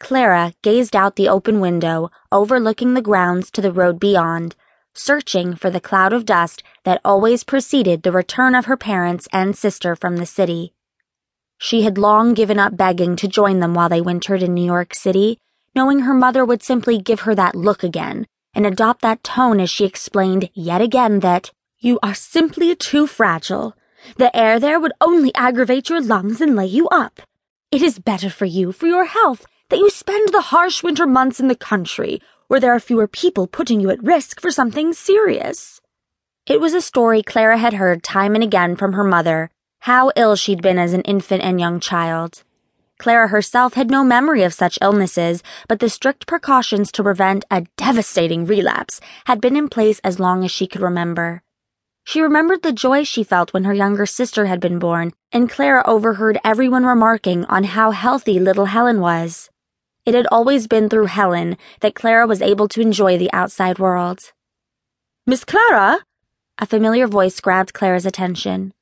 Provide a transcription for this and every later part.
Clara gazed out the open window, overlooking the grounds to the road beyond, searching for the cloud of dust that always preceded the return of her parents and sister from the city. She had long given up begging to join them while they wintered in New York City, knowing her mother would simply give her that look again and adopt that tone as she explained yet again that you are simply too fragile. The air there would only aggravate your lungs and lay you up. It is better for you, for your health, that you spend the harsh winter months in the country, where there are fewer people putting you at risk for something serious. It was a story Clara had heard time and again from her mother, how ill she'd been as an infant and young child. Clara herself had no memory of such illnesses, but the strict precautions to prevent a devastating relapse had been in place as long as she could remember. She remembered the joy she felt when her younger sister had been born, and Clara overheard everyone remarking on how healthy little Helen was. It had always been through Helen that Clara was able to enjoy the outside world. Miss Clara? A familiar voice grabbed Clara's attention.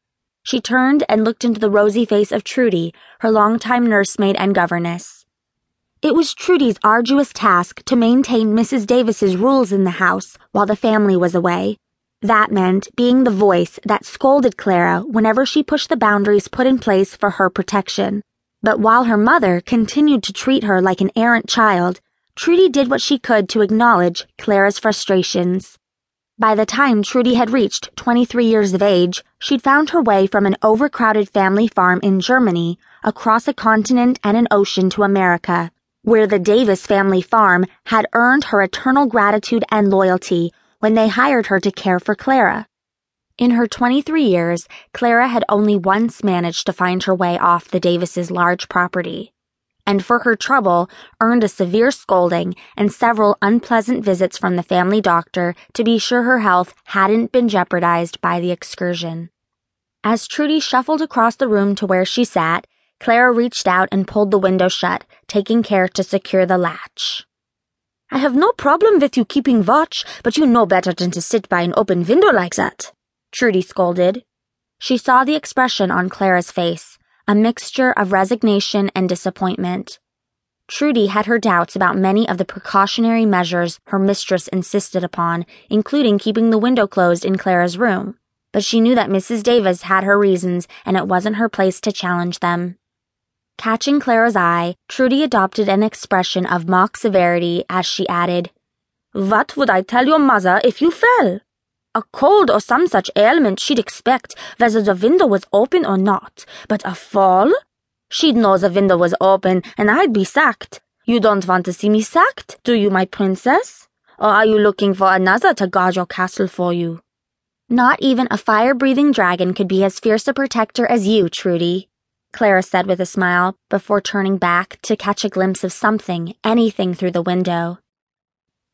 She turned and looked into the rosy face of Trudy, her longtime nursemaid and governess. It was Trudy's arduous task to maintain Mrs. Davis's rules in the house while the family was away. That meant being the voice that scolded Clara whenever she pushed the boundaries put in place for her protection. But while her mother continued to treat her like an errant child, Trudy did what she could to acknowledge Clara's frustrations. By the time Trudy had reached 23 years of age, she'd found her way from an overcrowded family farm in Germany across a continent and an ocean to America, where the Davis family farm had earned her eternal gratitude and loyalty when they hired her to care for Clara. In her 23 years, Clara had only once managed to find her way off the Davises' large property, and for her trouble, earned a severe scolding and several unpleasant visits from the family doctor to be sure her health hadn't been jeopardized by the excursion. As Trudy shuffled across the room to where she sat, Clara reached out and pulled the window shut, taking care to secure the latch. I have no problem with you keeping watch, but you know better than to sit by an open window like that. Trudy scolded. She saw the expression on Clara's face, a mixture of resignation and disappointment. Trudy had her doubts about many of the precautionary measures her mistress insisted upon, including keeping the window closed in Clara's room. But she knew that Mrs. Davis had her reasons, and it wasn't her place to challenge them. Catching Clara's eye, Trudy adopted an expression of mock severity as she added, What would I tell your mother if you fell? A cold or some such ailment she'd expect, whether the window was open or not. But a fall? She'd know the window was open, and I'd be sacked. You don't want to see me sacked, do you, my princess? Or are you looking for another to guard your castle for you? Not even a fire breathing dragon could be as fierce a protector as you, Trudy, Clara said with a smile before turning back to catch a glimpse of something, anything through the window.